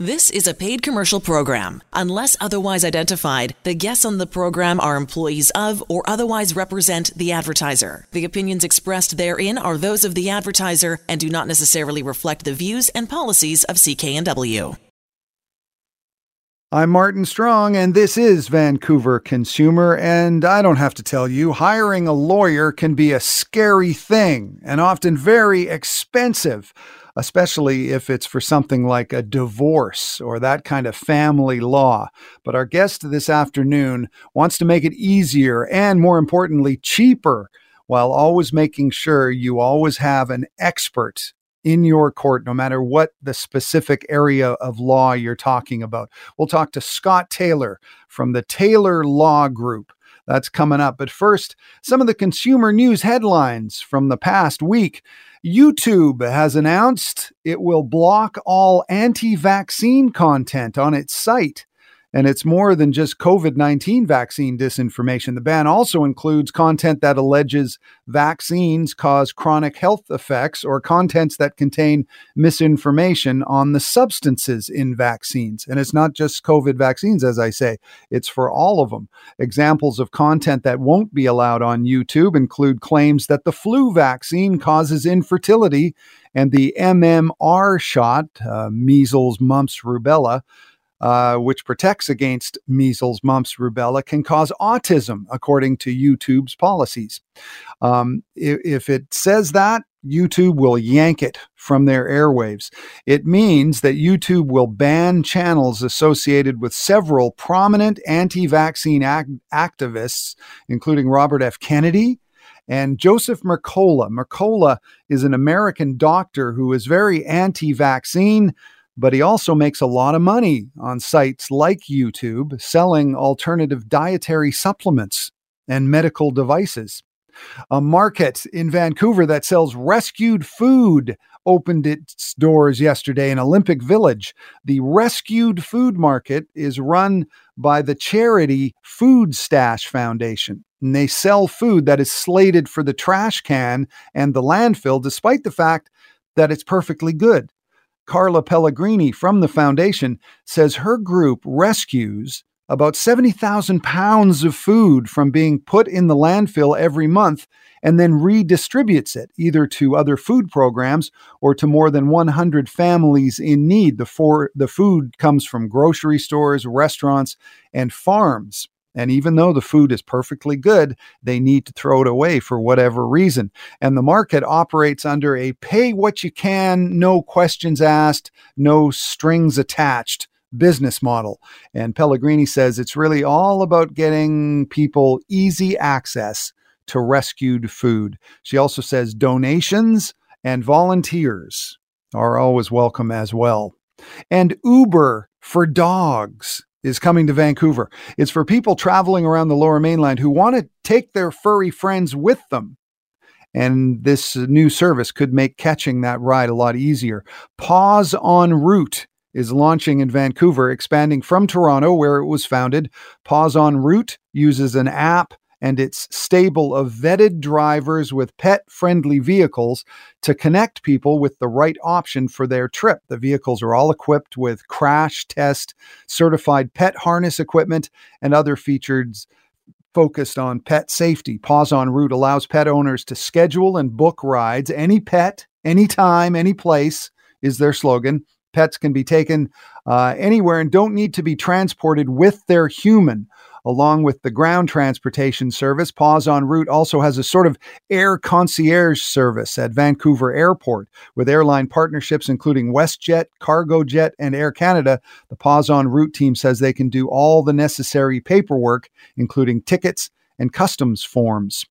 This is a paid commercial program. Unless otherwise identified, the guests on the program are employees of or otherwise represent the advertiser. The opinions expressed therein are those of the advertiser and do not necessarily reflect the views and policies of CKNW. I'm Martin Strong, and this is Vancouver Consumer. And I don't have to tell you, hiring a lawyer can be a scary thing and often very expensive especially if it's for something like a divorce or that kind of family law. But our guest this afternoon wants to make it easier and, more importantly, cheaper while always making sure you always have an expert in your court, no matter what the specific area of law you're talking about. We'll talk to Scott Taylor from the Taylor Law Group. That's coming up. But first, some of the consumer news headlines from the past week. YouTube has announced it will block all anti vaccine content on its site. And it's more than just COVID 19 vaccine disinformation. The ban also includes content that alleges vaccines cause chronic health effects or contents that contain misinformation on the substances in vaccines. And it's not just COVID vaccines, as I say, it's for all of them. Examples of content that won't be allowed on YouTube include claims that the flu vaccine causes infertility and the MMR shot, uh, measles, mumps, rubella uh, which protects against measles, mumps, rubella, can cause autism, according to YouTube's policies. Um, if, if it says that, YouTube will yank it from their airwaves. It means that YouTube will ban channels associated with several prominent anti vaccine activists, including Robert F. Kennedy, and Joseph Mercola. Mercola is an American doctor who is very anti vaccine, but he also makes a lot of money on sites like YouTube selling alternative dietary supplements and medical devices. A market in Vancouver that sells rescued food opened its doors yesterday in Olympic Village. The Rescued Food Market is run by the charity Food Stash Foundation. And they sell food that is slated for the trash can and the landfill, despite the fact that it's perfectly good. Carla Pellegrini from the foundation says her group rescues about 70,000 pounds of food from being put in the landfill every month and then redistributes it either to other food programs or to more than 100 families in need. The, for, the food comes from grocery stores, restaurants, and farms. And even though the food is perfectly good, they need to throw it away for whatever reason. And the market operates under a pay what you can, no questions asked, no strings attached business model. And Pellegrini says it's really all about getting people easy access to rescued food. She also says donations and volunteers are always welcome as well. And Uber for dogs is coming to Vancouver. It's for people traveling around the lower mainland who want to take their furry friends with them. And this new service could make catching that ride a lot easier. Paws en route is launching in Vancouver, expanding from Toronto, where it was founded. Paws en route uses an app and its stable of vetted drivers with pet friendly vehicles to connect people with the right option for their trip. The vehicles are all equipped with crash test certified pet harness equipment and other features focused on pet safety. Paws en route allows pet owners to schedule and book rides. Any pet, anytime, any place is their slogan. Pets can be taken uh, anywhere and don't need to be transported with their human along with the ground transportation service. Paws en route also has a sort of air concierge service at Vancouver Airport with airline partnerships including WestJet, Cargojet, and Air Canada. The Paws en route team says they can do all the necessary paperwork, including tickets and customs forms.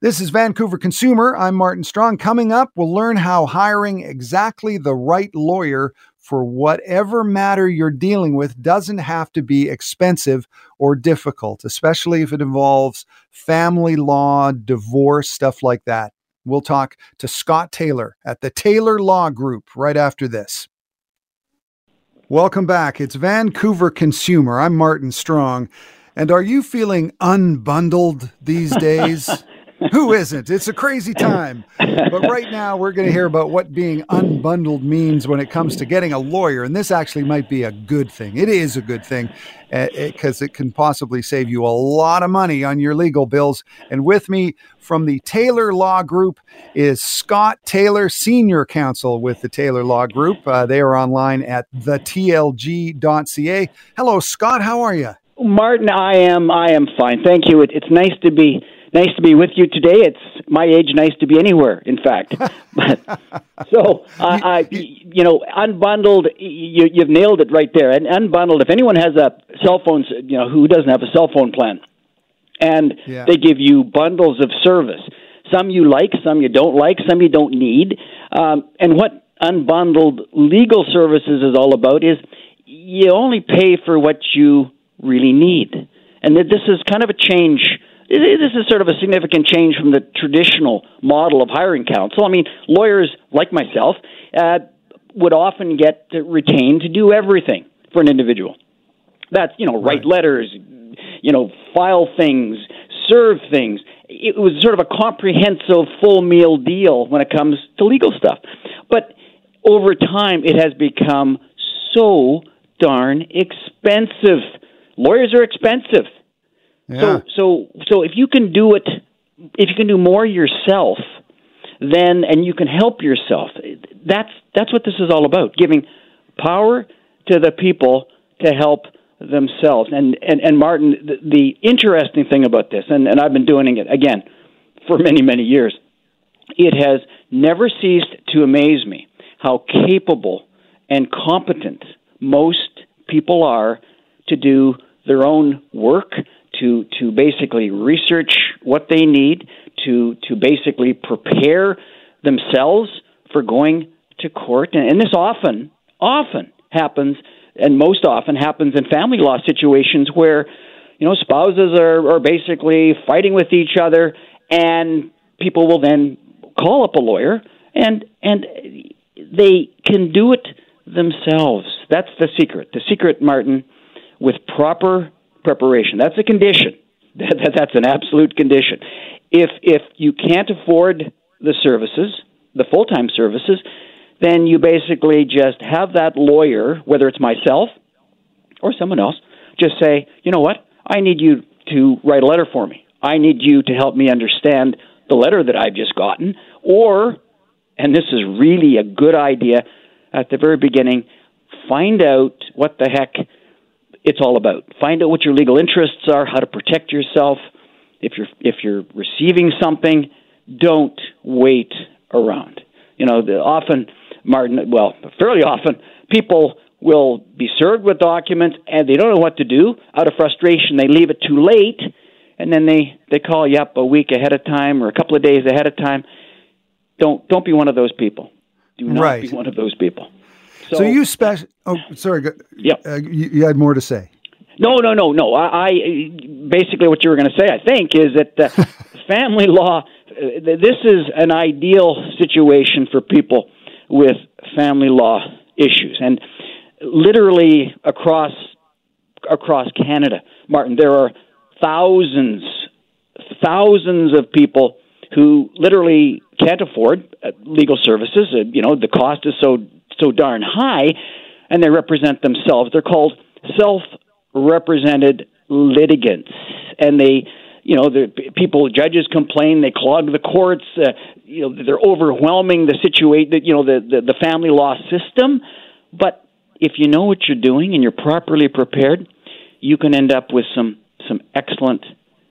This is Vancouver Consumer. I'm Martin Strong. Coming up, we'll learn how hiring exactly the right lawyer for whatever matter you're dealing with doesn't have to be expensive or difficult, especially if it involves family law, divorce, stuff like that. We'll talk to Scott Taylor at the Taylor Law Group right after this. Welcome back. It's Vancouver Consumer. I'm Martin Strong. And are you feeling unbundled these days? Who isn't? It's a crazy time. But right now, we're going to hear about what being unbundled means when it comes to getting a lawyer. And this actually might be a good thing. It is a good thing because uh, it, it can possibly save you a lot of money on your legal bills. And with me from the Taylor Law Group is Scott Taylor, Senior Counsel with the Taylor Law Group. Uh, they are online at thetlg.ca. Hello, Scott. How are you? Martin, I am. I am fine. Thank you. It, it's nice to be nice to be with you today. It's my age, nice to be anywhere. In fact, but, so uh, I, you know, unbundled. You, you've nailed it right there. And unbundled. If anyone has a cell phone, you know, who doesn't have a cell phone plan, and yeah. they give you bundles of service. Some you like, some you don't like, some you don't need. Um, and what unbundled legal services is all about is you only pay for what you really need. And this is kind of a change. This is sort of a significant change from the traditional model of hiring counsel. I mean, lawyers like myself uh, would often get retained to do everything for an individual. That's, you know, write right. letters, you know, file things, serve things. It was sort of a comprehensive full meal deal when it comes to legal stuff. But over time, it has become so darn expensive lawyers are expensive. So so so if you can do it if you can do more yourself then and you can help yourself that's that's what this is all about giving power to the people to help themselves. And and, and Martin the, the interesting thing about this and, and I've been doing it again for many many years it has never ceased to amaze me how capable and competent most people are to do their own work to to basically research what they need to to basically prepare themselves for going to court. And, and this often often happens and most often happens in family law situations where you know spouses are, are basically fighting with each other and people will then call up a lawyer and and they can do it themselves. That's the secret. The secret martin with proper preparation. That's a condition. That, that's an absolute condition. If if you can't afford the services, the full time services, then you basically just have that lawyer, whether it's myself or someone else, just say, you know what, I need you to write a letter for me. I need you to help me understand the letter that I've just gotten, or, and this is really a good idea at the very beginning, find out what the heck it's all about. Find out what your legal interests are, how to protect yourself. If you're if you're receiving something, don't wait around. You know, the, often, Martin, well, fairly often, people will be served with documents and they don't know what to do. Out of frustration, they leave it too late, and then they they call you up a week ahead of time or a couple of days ahead of time. Don't don't be one of those people. Do not right. be one of those people. So, so you special? Oh, sorry. Yeah. Uh, you, you, had more to say. No, no, no, no. I, I basically what you were going to say, I think, is that uh, family law. Uh, this is an ideal situation for people with family law issues, and literally across across Canada, Martin, there are thousands, thousands of people who literally can't afford uh, legal services. Uh, you know, the cost is so so darn high, and they represent themselves. They're called self represented litigants, and they you know the people judges complain they clog the courts uh, you know they're overwhelming the situation That you know the, the the family law system. But if you know what you're doing and you're properly prepared you can end up with some some excellent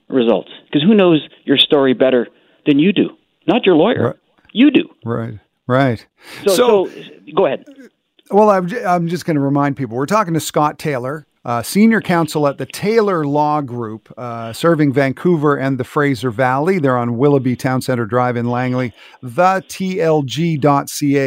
results. Because who knows your story better than you do? Not your lawyer. Right. you do. Right right so, so, so go ahead well, I'm, I'm just going to remind people we're talking to Scott Taylor, uh, senior counsel at the Taylor Law Group, uh, serving Vancouver and the Fraser Valley. They're on Willoughby Town Center Drive in Langley. TheTLG.ca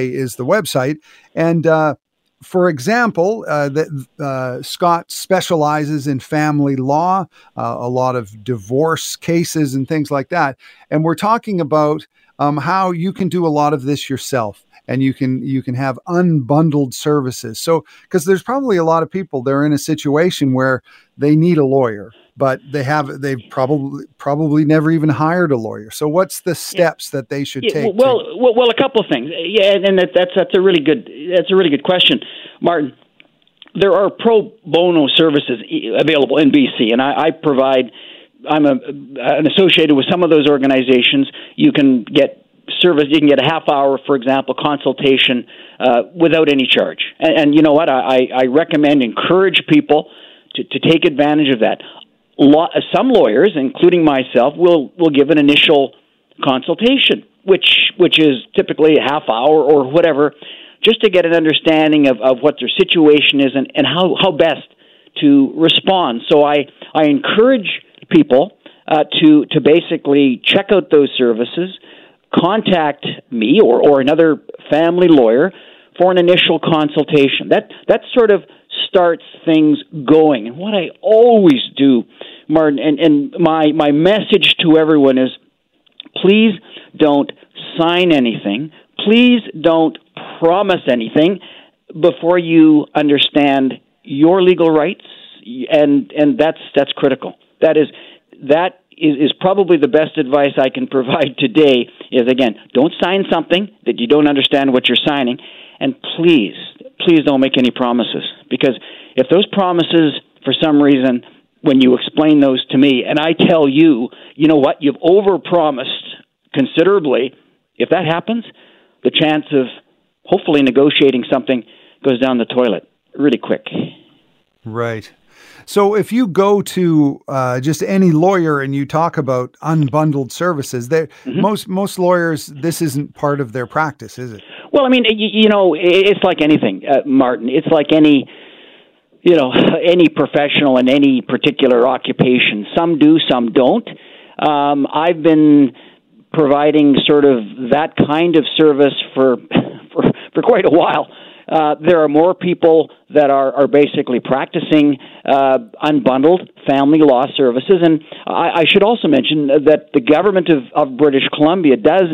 is the website. And uh, for example, uh, that uh, Scott specializes in family law, uh, a lot of divorce cases and things like that. And we're talking about um, how you can do a lot of this yourself and you can you can have unbundled services. So because there's probably a lot of people they're in a situation where they need a lawyer, but they have they've probably probably never even hired a lawyer. So what's the steps that they should yeah, take? Well, to- well, well, a couple of things. Yeah, and that, that's that's a really good that's a really good question, Martin. There are pro bono services available in BC, and I, I provide. I'm a, an associated with some of those organizations. You can get service. You can get a half hour, for example, consultation uh, without any charge. And, and you know what? I, I recommend, encourage people to, to take advantage of that. Law, some lawyers, including myself, will will give an initial consultation, which which is typically a half hour or whatever, just to get an understanding of, of what their situation is and, and how, how best to respond. So I, I encourage people uh, to to basically check out those services contact me or, or another family lawyer for an initial consultation. That that sort of starts things going. And what I always do, Martin, and, and my my message to everyone is please don't sign anything. Please don't promise anything before you understand your legal rights and and that's that's critical. That is that is, is probably the best advice I can provide today is again, don't sign something that you don't understand what you're signing, and please, please don't make any promises because if those promises, for some reason, when you explain those to me, and I tell you, you know what, you've overpromised considerably. If that happens, the chance of hopefully negotiating something goes down the toilet really quick. Right. So if you go to uh, just any lawyer and you talk about unbundled services, mm-hmm. most most lawyers this isn't part of their practice, is it? Well, I mean, you, you know, it's like anything, uh, Martin. It's like any you know any professional in any particular occupation. Some do, some don't. Um, I've been providing sort of that kind of service for for, for quite a while. Uh, there are more people that are, are basically practicing uh, unbundled family law services. And I, I should also mention that the government of, of British Columbia does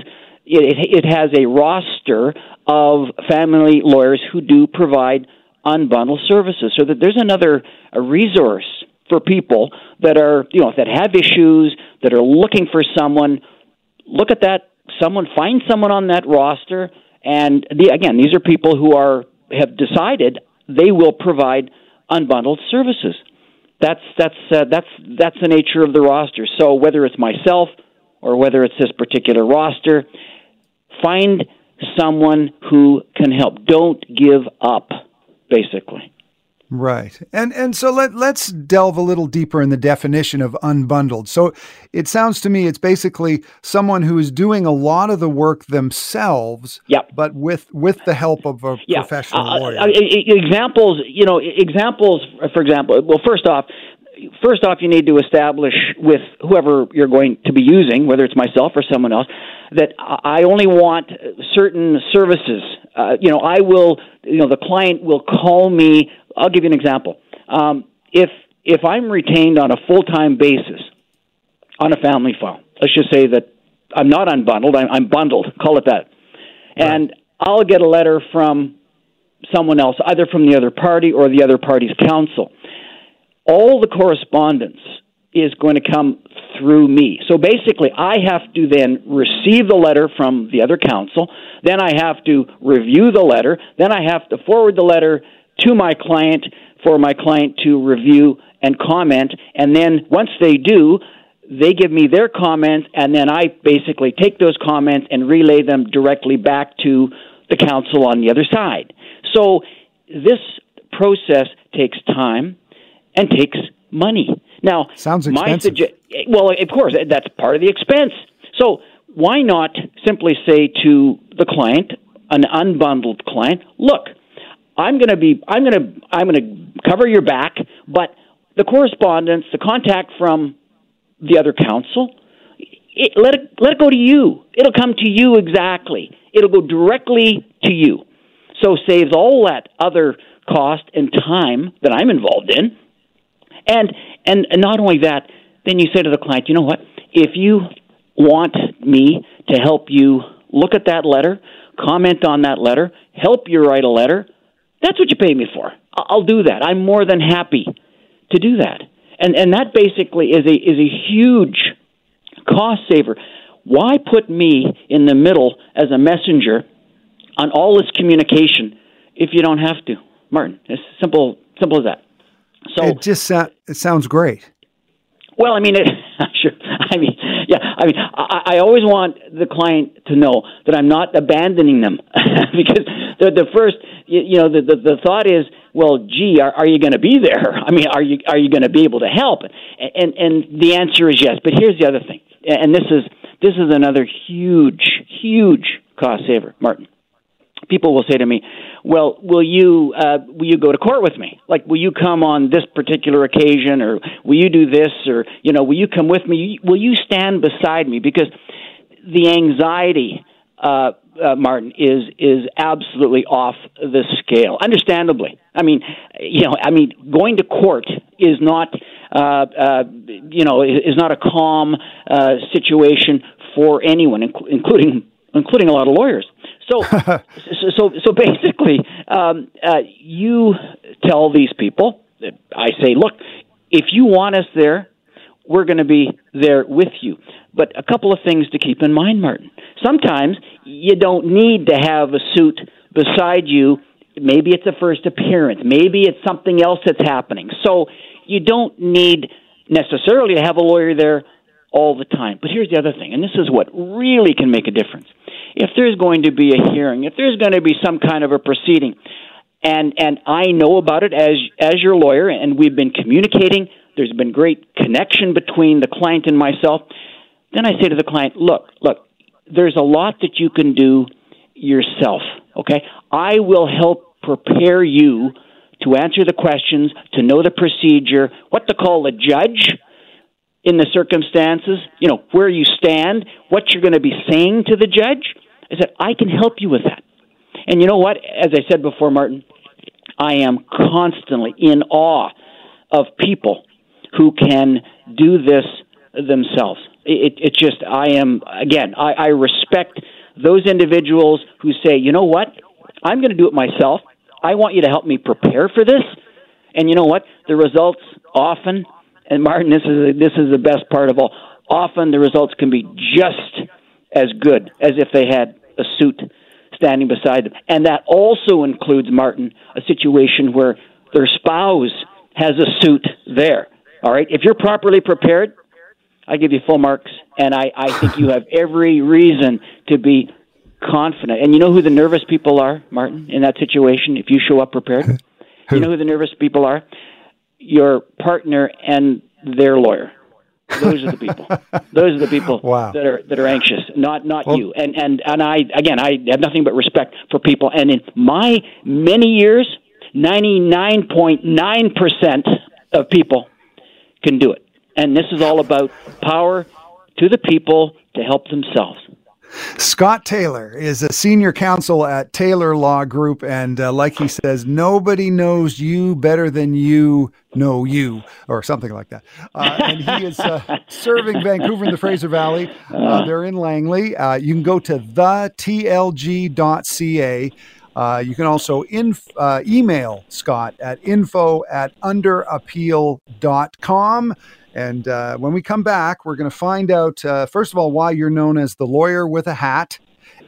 it, it has a roster of family lawyers who do provide unbundled services, so that there's another resource for people that are you know that have issues that are looking for someone. Look at that. Someone find someone on that roster and the, again, these are people who are have decided they will provide unbundled services. That's that's uh, that's that's the nature of the roster. So whether it's myself or whether it's this particular roster, find someone who can help. Don't give up, basically. Right. And and so let let's delve a little deeper in the definition of unbundled. So it sounds to me it's basically someone who is doing a lot of the work themselves, yep. but with with the help of a yeah. professional uh, lawyer. Uh, examples, you know, examples for example, well first off, first off you need to establish with whoever you're going to be using, whether it's myself or someone else, that I only want certain services. Uh, you know, I will, you know, the client will call me I'll give you an example. Um, if if I'm retained on a full time basis on a family file, let's just say that I'm not unbundled, I'm, I'm bundled, call it that, right. and I'll get a letter from someone else, either from the other party or the other party's counsel. All the correspondence is going to come through me. So basically, I have to then receive the letter from the other counsel, then I have to review the letter, then I have to forward the letter to my client for my client to review and comment. And then once they do, they give me their comments, and then I basically take those comments and relay them directly back to the counsel on the other side. So this process takes time and takes money. Now, sounds expensive. My suge- well, of course, that's part of the expense. So why not simply say to the client, an unbundled client, look, I'm going to be I'm going to I'm going to cover your back, but the correspondence, the contact from the other counsel, it, let it let it go to you. It'll come to you exactly. It'll go directly to you. So saves all that other cost and time that I'm involved in. And and, and not only that, then you say to the client, you know what? If you want me to help you look at that letter, comment on that letter, help you write a letter, that's what you pay me for. I'll do that. I'm more than happy to do that. and and that basically is a is a huge cost saver. Why put me in the middle as a messenger on all this communication if you don't have to, Martin? It's simple simple as that. So it just uh, it sounds great. Well, I mean, it, sure. I mean. I I, always want the client to know that I'm not abandoning them because the the first, you, you know, the, the the thought is, well, gee, are, are you going to be there? I mean, are you are you going to be able to help? And and the answer is yes. But here's the other thing, and this is this is another huge, huge cost saver, Martin people will say to me, "Well, will you uh, will you go to court with me? Like, will you come on this particular occasion, or will you do this, or you know, will you come with me? Will you stand beside me?" Because the anxiety, uh, uh, Martin, is is absolutely off the scale. Understandably, I mean, you know, I mean, going to court is not. Uh, uh, you know, is not a calm uh, situation for anyone, including including a lot of lawyers. So, so, so basically, um, uh, you tell these people, I say, look, if you want us there, we're going to be there with you. But a couple of things to keep in mind, Martin. Sometimes you don't need to have a suit beside you. Maybe it's a first appearance. Maybe it's something else that's happening. So you don't need necessarily to have a lawyer there all the time. But here's the other thing, and this is what really can make a difference if there's going to be a hearing, if there's going to be some kind of a proceeding, and and I know about it as as your lawyer, and we've been communicating. There's been great connection between the client and myself. Then I say to the client, look, look, there's a lot that you can do yourself. Okay, I will help prepare you to answer the questions, to know the procedure, what to call the judge in the circumstances, you know, where you stand, what you're going to be saying to the judge. I said, I can help you with that. And you know what? As I said before, Martin, I am constantly in awe of people who can do this themselves. It, it just, I am, again, I, I respect those individuals who say, you know what? I'm going to do it myself. I want you to help me prepare for this. And you know what? The results often, and Martin, this is this is the best part of all. Often the results can be just as good as if they had a suit standing beside them. And that also includes, Martin, a situation where their spouse has a suit there. All right? If you're properly prepared, I give you full marks, and I, I think you have every reason to be confident. And you know who the nervous people are, Martin, in that situation, if you show up prepared? you know who the nervous people are? Your partner and their lawyer. Those are the people. Those are the people wow. that are that are anxious, not not well, you. And and and I again, I have nothing but respect for people. And in my many years, ninety nine point nine percent of people can do it. And this is all about power to the people to help themselves. Scott Taylor is a senior counsel at Taylor Law Group, and uh, like he says, nobody knows you better than you know you, or something like that. Uh, and he is uh, serving Vancouver in the Fraser Valley. Uh, they're in Langley. Uh, you can go to thetlg.ca. Uh, you can also inf- uh, email Scott at info at underappeal.com. And uh, when we come back, we're going to find out, uh, first of all, why you're known as the lawyer with a hat.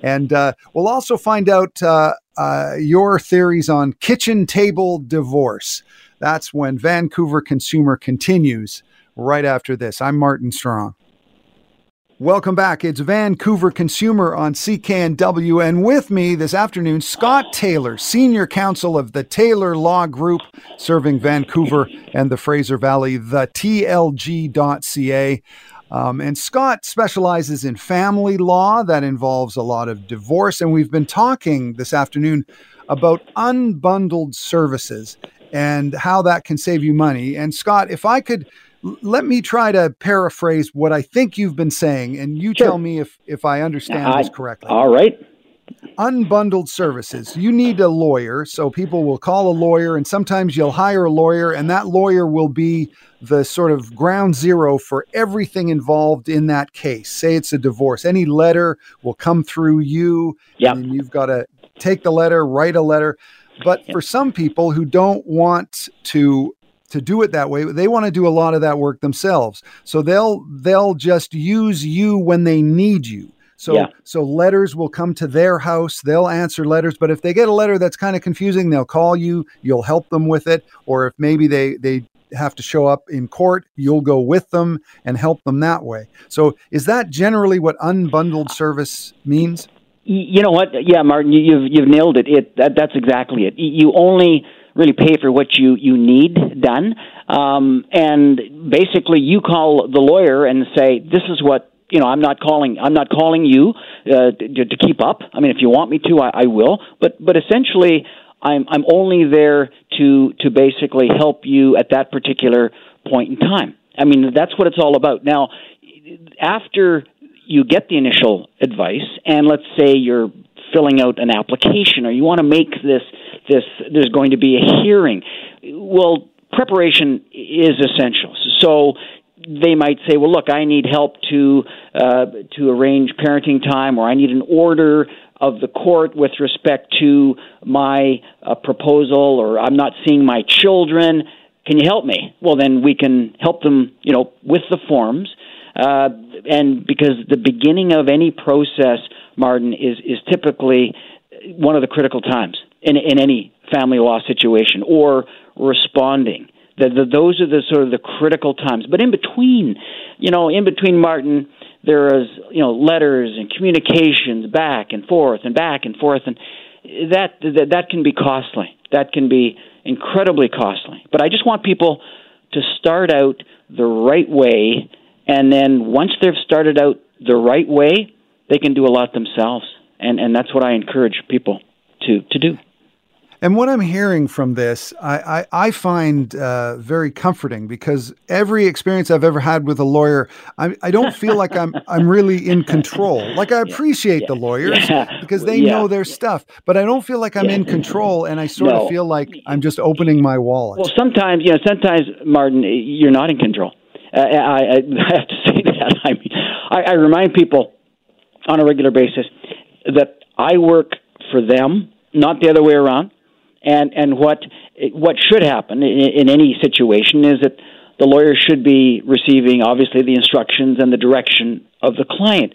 And uh, we'll also find out uh, uh, your theories on kitchen table divorce. That's when Vancouver Consumer continues right after this. I'm Martin Strong. Welcome back. It's Vancouver Consumer on CKNW. And with me this afternoon, Scott Taylor, Senior Counsel of the Taylor Law Group, serving Vancouver and the Fraser Valley, the TLG.ca. Um, and Scott specializes in family law that involves a lot of divorce. And we've been talking this afternoon about unbundled services and how that can save you money. And Scott, if I could let me try to paraphrase what I think you've been saying, and you sure. tell me if if I understand I, this correctly. All right. Unbundled services. You need a lawyer, so people will call a lawyer, and sometimes you'll hire a lawyer, and that lawyer will be the sort of ground zero for everything involved in that case. Say it's a divorce, any letter will come through you, yep. and you've got to take the letter, write a letter. But yep. for some people who don't want to to do it that way. They want to do a lot of that work themselves. So they'll they'll just use you when they need you. So Yeah. so letters will come to their house. They'll answer letters, but if they get a letter that's kind of confusing, they'll call you. You'll help them with it. Or if maybe they they have to show up in court, you'll go with them and help them that way. So is that generally what unbundled service means? You know what? Yeah, Martin, you- you've you've nailed it. It that, that's exactly it. You only really pay for what you you need done, um, and basically you call the lawyer and say, "This is what." You know, I'm not calling. I'm not calling you uh, to, to keep up. I mean, if you want me to, I, I will. But but essentially, I'm I'm only there to to basically help you at that particular point in time. I mean, that's what it's all about. Now, after you get the initial advice, and let's say you're filling out an application, or you want to make this this there's going to be a hearing. Well, preparation is essential. So they might say, "Well, look, I need help to uh, to arrange parenting time, or I need an order of the court with respect to my uh, proposal, or I'm not seeing my children. Can you help me?" Well, then we can help them, you know, with the forms. Uh, and because the beginning of any process, Martin, is is typically one of the critical times in in any family law situation or responding. The, the, those are the sort of the critical times. But in between, you know, in between Martin, there is you know letters and communications back and forth and back and forth, and that that, that can be costly. That can be incredibly costly. But I just want people to start out the right way, and then once they've started out the right way, they can do a lot themselves. And and that's what I encourage people to to do. And what I'm hearing from this, I, I, I find uh, very comforting because every experience I've ever had with a lawyer, I, I don't feel like I'm I'm really in control. Like I appreciate the lawyers Yeah. because they Yeah. know their stuff, but I don't feel like I'm in control, and I sort No. of feel like I'm just opening my wallet. Well, sometimes you know, sometimes Martin, you're not in control. Uh, I, I, I have to say that. I mean, I, I remind people on a regular basis that I work for them, not the other way around. And and what what should happen in, in any situation is that the lawyer should be receiving obviously the instructions and the direction of the client,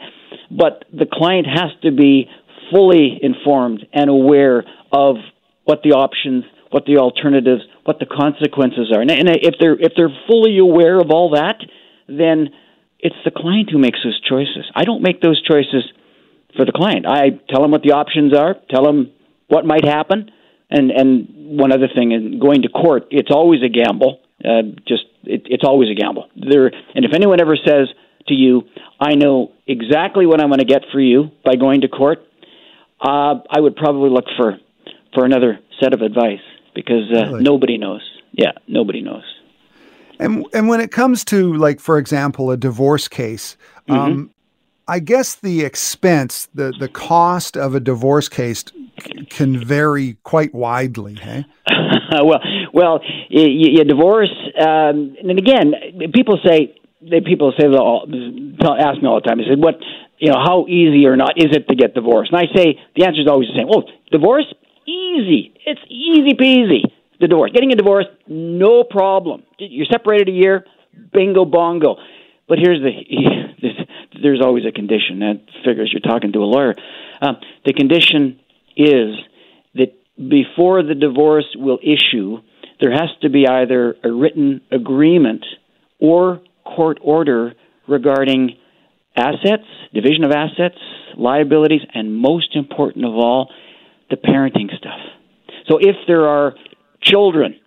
but the client has to be fully informed and aware of what the options, what the alternatives, what the consequences are. And, and if they're if they're fully aware of all that, then it's the client who makes those choices. I don't make those choices for the client. I tell them what the options are, tell them what might happen, and and one other thing, in going to court, it's always a gamble. Uh, just it, it's always a gamble. There, and if anyone ever says to you, "I know exactly what I'm going to get for you by going to court," uh, I would probably look for for another set of advice because uh, Really? nobody knows. Yeah, nobody knows. And and when it comes to like, for example, a divorce case, Mm-hmm. um, I guess the expense, the the cost of a divorce case can vary quite widely. Hey, well, well, you, you divorce, um, and again, people say they people say all, ask me all the time. They said, "What, you know, how easy or not is it to get divorced?" And I say the answer is always the same. Well, divorce, easy. It's easy peasy. The divorce, getting a divorce, no problem. You're separated a year, bingo bongo. But here's the there's always a condition. That figures you're talking to a lawyer. Um, the condition is that before the divorce will issue, there has to be either a written agreement or court order regarding assets, division of assets, liabilities, and most important of all, the parenting stuff. So if there are children,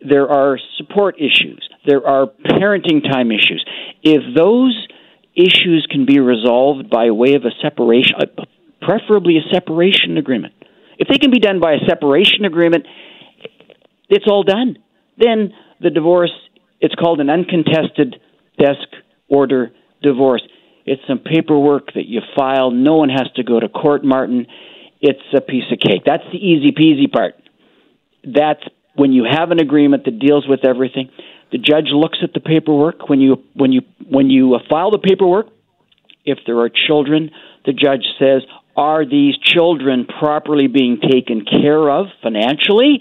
there are support issues, there are parenting time issues. If those issues can be resolved by way of a separation, preferably a separation agreement, if they can be done by a separation agreement, it's all done. Then the divorce, it's called an uncontested desk order divorce. It's some paperwork that you file. No one has to go to court, Martin. It's a piece of cake. That's the easy peasy part. That's when you have an agreement that deals with everything. The judge looks at the paperwork when you when you when you file the paperwork. If there are children, the judge says, "Are these children properly being taken care of financially?"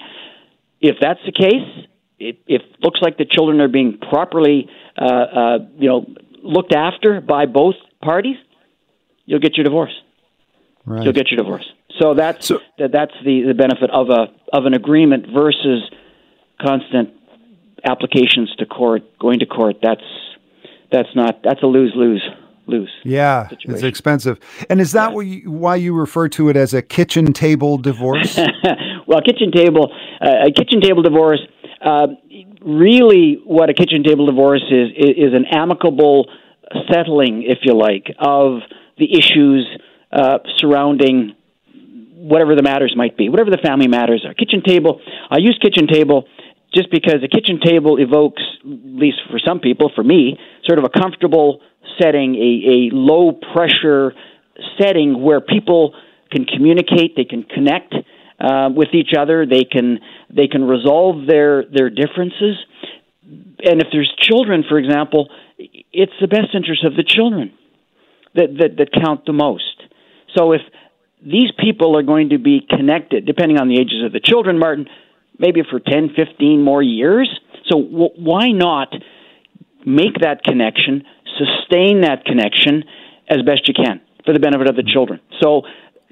If that's the case, if it looks like the children are being properly, uh, uh, you know, looked after by both parties, you'll get your divorce. Right. You'll get your divorce. So that's so, that, that's the, the benefit of a of an agreement versus constant applications to court, going to court. That's that's not that's a lose lose lose. Yeah, situation. it's expensive. And is that yeah. you, why you refer to it as a kitchen table divorce? well, kitchen table uh, a kitchen table divorce. Uh, really, what a kitchen table divorce is is an amicable settling, if you like, of the issues uh, surrounding whatever the matters might be, whatever the family matters are. Kitchen table. I use kitchen table just because a kitchen table evokes, at least for some people, for me, sort of a comfortable setting, a, a low pressure setting where people can communicate, they can connect uh, with each other, they can they can resolve their their differences. And if there's children, for example, it's the best interest of the children that, that, that count the most. So if these people are going to be connected, depending on the ages of the children, Martin, maybe for 10, 15 more years. So w- why not make that connection, sustain that connection as best you can for the benefit of the children? So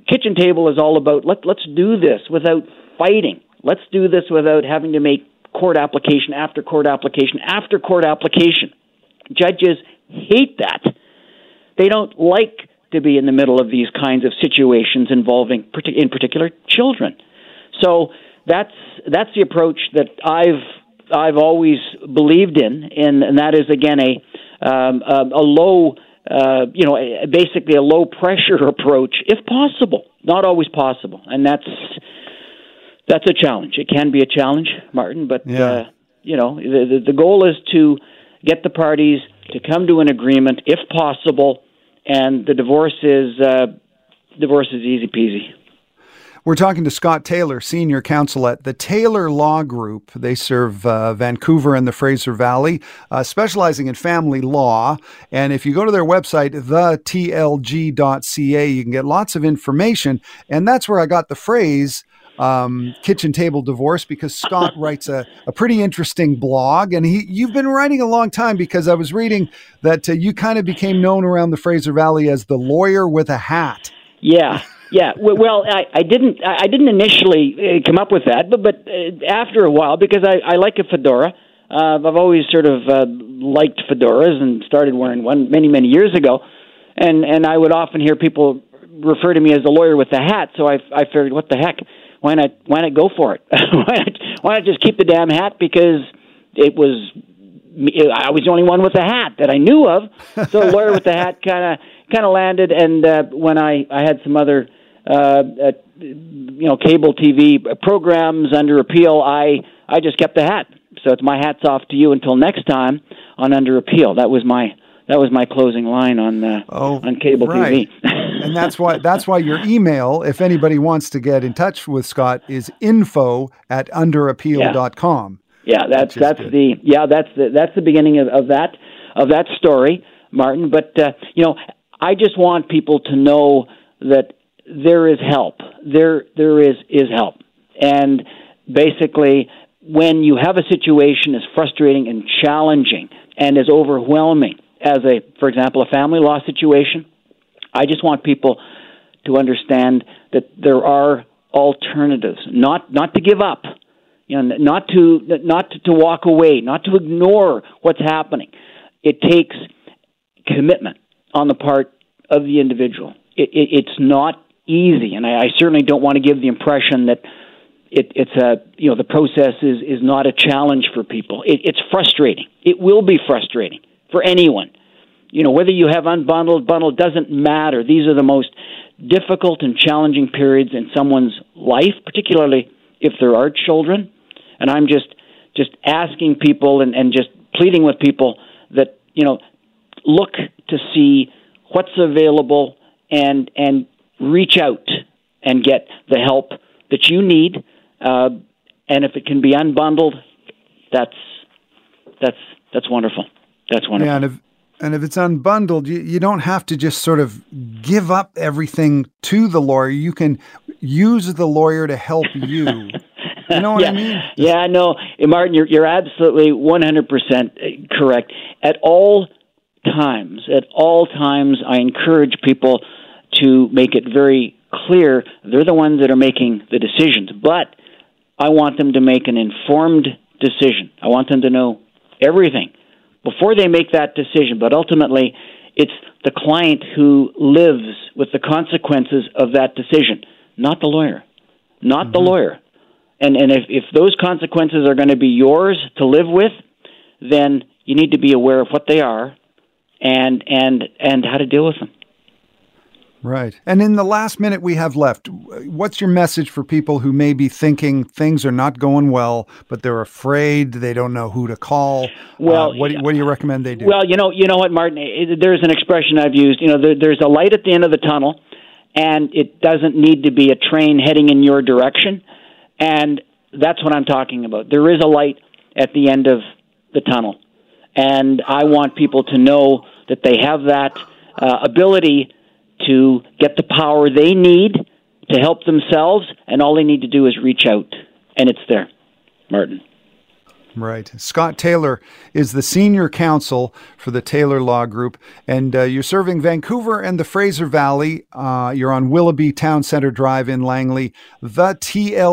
kitchen table is all about let, let's do this without fighting. Let's do this without having to make court application after court application after court application. Judges hate that. They don't like to be in the middle of these kinds of situations involving, in particular, children. So that's that's the approach that I've I've always believed in, and, and that is again a um, a, a low. Uh, you know, a, basically a low pressure approach, if possible. Not always possible, and that's that's a challenge. It can be a challenge, Martin, but yeah. uh, you know, the, the goal is to get the parties to come to an agreement, if possible, and the divorce is uh, divorce is easy peasy. We're talking to Scott Taylor, senior counsel at the Taylor Law Group. They serve uh, Vancouver and the Fraser Valley, uh, specializing in family law. And if you go to their website, thetlg.ca, you can get lots of information. And that's where I got the phrase um, kitchen table divorce because Scott writes a, a pretty interesting blog, and he you've been writing a long time because I was reading that uh, you kind of became known around the Fraser Valley as the lawyer with a hat. Yeah. Yeah, well, I, I didn't. I didn't initially uh, come up with that, but but uh, after a while, because I, I like a fedora. Uh, I've always sort of uh, liked fedoras and started wearing one many many years ago, and and I would often hear people refer to me as the lawyer with the hat. So I I figured, what the heck? why not why not go for it? why not why not just keep the damn hat because it was I was the only one with a hat that I knew of. So the lawyer with the hat kind of kind of landed, and uh, when I I had some other uh, you know cable TV programs under appeal, I I just kept the hat. So it's my hats off to you until next time on Under Appeal. That was my that was my closing line on uh, oh, on cable right. TV. and that's why that's why your email, if anybody wants to get in touch with Scott, is info at underappeal.com. Yeah, yeah that's that's good. the yeah that's the that's the beginning of, of that of that story, Martin. But uh, you know, I just want people to know that there is help. There there is is help, and basically, when you have a situation as frustrating and challenging and as overwhelming as a, for example, a family law situation. I just want people to understand that there are alternatives, not not to give up, you know, not to not to walk away, not to ignore what's happening. It takes commitment on the part of the individual. It, it, it's not easy, and I, I certainly don't want to give the impression that it, it's a you know the process is is not a challenge for people. It, it's frustrating. It will be frustrating for anyone. You know, whether you have unbundled, bundled, doesn't matter. These are the most difficult and challenging periods in someone's life, particularly if there are children. And I'm just just asking people and, and just pleading with people that, you know, look to see what's available and and reach out and get the help that you need. Uh, and if it can be unbundled, that's that's that's wonderful. That's wonderful. Yeah, and if and if it's unbundled, you, you don't have to just sort of give up everything to the lawyer. You can use the lawyer to help you You know what yeah. I mean? Yeah, no, Martin, you're you're absolutely 100% correct. At all times, at all times, I encourage people to make it very clear they're the ones that are making the decisions, but I want them to make an informed decision. I want them to know everything before they make that decision, but ultimately, it's the client who lives with the consequences of that decision, not the lawyer. Not mm-hmm. the lawyer. And and if, if those consequences are going to be yours to live with, then you need to be aware of what they are and and and how to deal with them. Right. And in the last minute we have left, what's your message for people who may be thinking things are not going well, but they're afraid, they don't know who to call? Well, uh, what, do, what do you recommend they do? Well, you know, you know what, Martin. There's an expression I've used. You know, there, there's a light at the end of the tunnel, and it doesn't need to be a train heading in your direction. And that's what I'm talking about. There is a light at the end of the tunnel, and I want people to know that they have that uh, ability to get the power they need to help themselves, and all they need to do is reach out, and it's there. Martin. Right. Scott Taylor is the senior counsel for the Taylor Law Group, and uh, you're serving Vancouver and the Fraser Valley. Uh, you're on Willoughby Town Center Drive in Langley. TheTLG.ca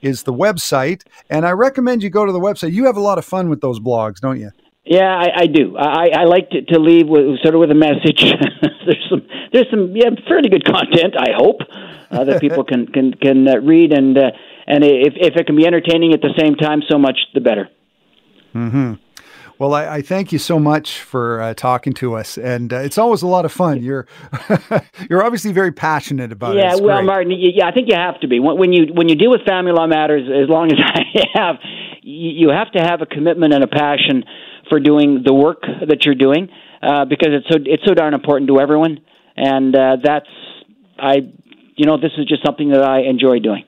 is the website, and I recommend you go to the website. You have a lot of fun with those blogs, don't you? Yeah, I, I do. I, I like to, to leave with sort of with a message. there's some there's some yeah fairly good content. I hope uh, that people can can can uh, read and uh, and if if it can be entertaining at the same time, so much the better. Hmm. Well, I, I, thank you so much for uh, talking to us, and uh, it's always a lot of fun. You're you're obviously very passionate about yeah, it. Yeah, well, great. Martin, yeah, I think you have to be when, when you when you deal with family law matters. As long as I have, you have to have a commitment and a passion for doing the work that you're doing uh, because it's so it's so darn important to everyone, and uh, that's I, you know, this is just something that I enjoy doing.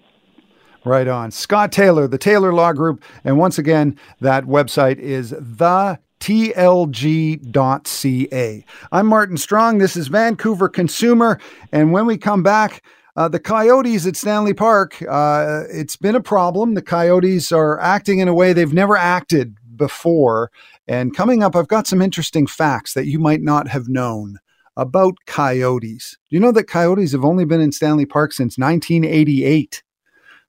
Right on. Scott Taylor, the Taylor Law Group, and once again, that website is the tlg.ca. I'm Martin Strong. This is Vancouver Consumer. And when we come back, uh, the coyotes at Stanley Park, uh, it's been a problem. The coyotes are acting in a way they've never acted before. And coming up, I've got some interesting facts that you might not have known about coyotes. Do you know that coyotes have only been in Stanley Park since 1988?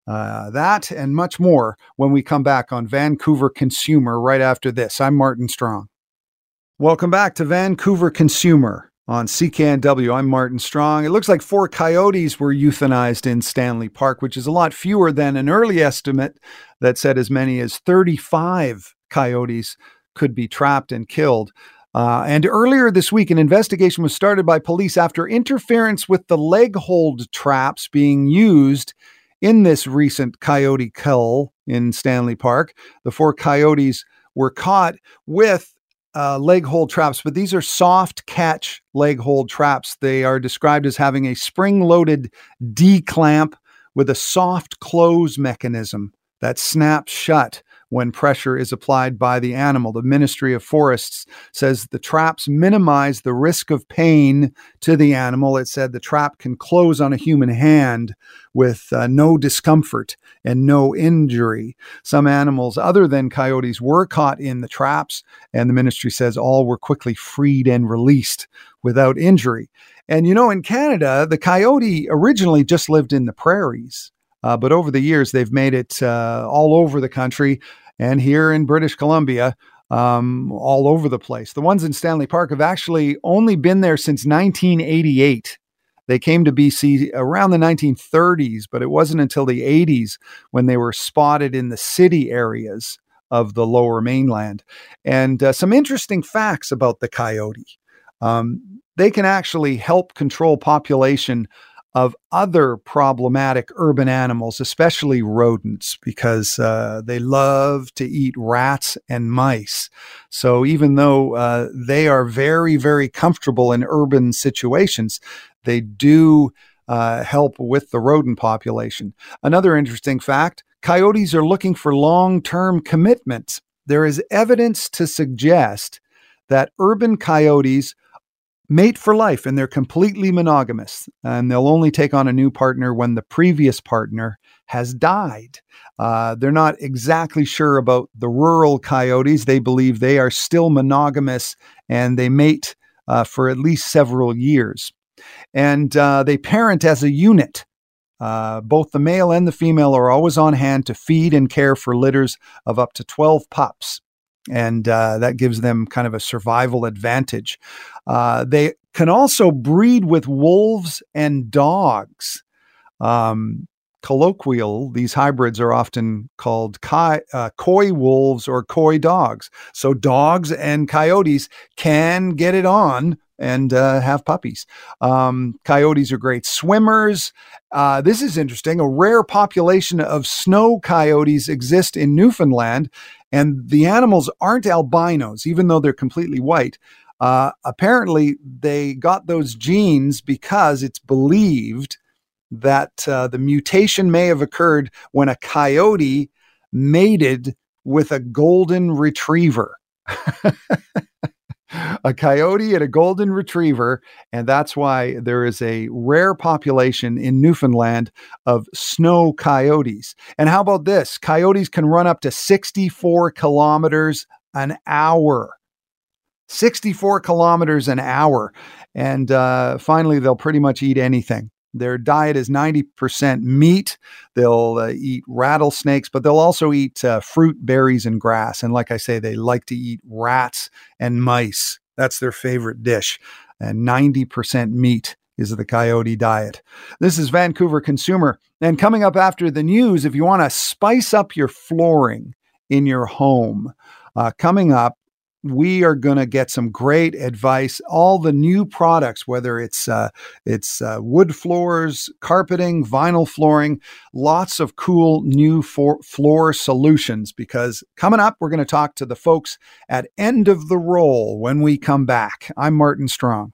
Uh, that and much more when we come back on Vancouver Consumer right after this. I'm Martin Strong. Welcome back to Vancouver Consumer on CKNW. I'm Martin Strong. It looks like four coyotes were euthanized in Stanley Park, which is a lot fewer than an early estimate that said as many as 35 coyotes could be trapped and killed. Uh, and earlier this week, an investigation was started by police after interference with the leg hold traps being used in this recent coyote kill in Stanley Park. The four coyotes were caught with uh, leg hold traps, but these are soft catch leg hold traps. They are described as having a spring loaded D clamp with a soft close mechanism that snaps shut when pressure is applied by the animal. The Ministry of Forests says the traps minimize the risk of pain to the animal. It said the trap can close on a human hand with uh, no discomfort and no injury. Some animals, other than coyotes, were caught in the traps, and the ministry says all were quickly freed and released without injury. And you know, in Canada, the coyote originally just lived in the prairies. Uh, but over the years, they've made it uh, all over the country and here in British Columbia, um, all over the place. The ones in Stanley Park have actually only been there since 1988. They came to BC around the 1930s, but it wasn't until the 80s when they were spotted in the city areas of the lower mainland. And uh, some interesting facts about the coyote. Um, they can actually help control population of other problematic urban animals, especially rodents, because uh, they love to eat rats and mice. So even though uh, they are very, very comfortable in urban situations, they do uh, help with the rodent population. Another interesting fact coyotes are looking for long term commitments. There is evidence to suggest that urban coyotes mate for life and they're completely monogamous. And they'll only take on a new partner when the previous partner has died. Uh, they're not exactly sure about the rural coyotes. They believe they are still monogamous and they mate uh, for at least several years. And uh, they parent as a unit. Uh, both the male and the female are always on hand to feed and care for litters of up to 12 pups. And uh, that gives them kind of a survival advantage. Uh, they can also breed with wolves and dogs. Um, colloquial, these hybrids are often called coy, uh, coy wolves or coy dogs. So dogs and coyotes can get it on and uh, have puppies. Um, coyotes are great swimmers. Uh, this is interesting. A rare population of snow coyotes exist in Newfoundland, and the animals aren't albinos, even though they're completely white. Uh, apparently, they got those genes because it's believed that uh, the mutation may have occurred when a coyote mated with a golden retriever. a coyote and a golden retriever, and that's why there is a rare population in Newfoundland of snow coyotes. And how about this? Coyotes can run up to 64 kilometers an hour. 64 kilometers an hour. And uh, finally, they'll pretty much eat anything. Their diet is 90% meat. They'll uh, eat rattlesnakes, but they'll also eat uh, fruit, berries, and grass. And like I say, they like to eat rats and mice. That's their favorite dish. And 90% meat is the coyote diet. This is Vancouver Consumer. And coming up after the news, if you want to spice up your flooring in your home, uh, coming up, we are going to get some great advice. All the new products, whether it's uh, it's uh, wood floors, carpeting, vinyl flooring, lots of cool new for- floor solutions. Because coming up, we're going to talk to the folks at End of the Roll when we come back. I'm Martin Strong.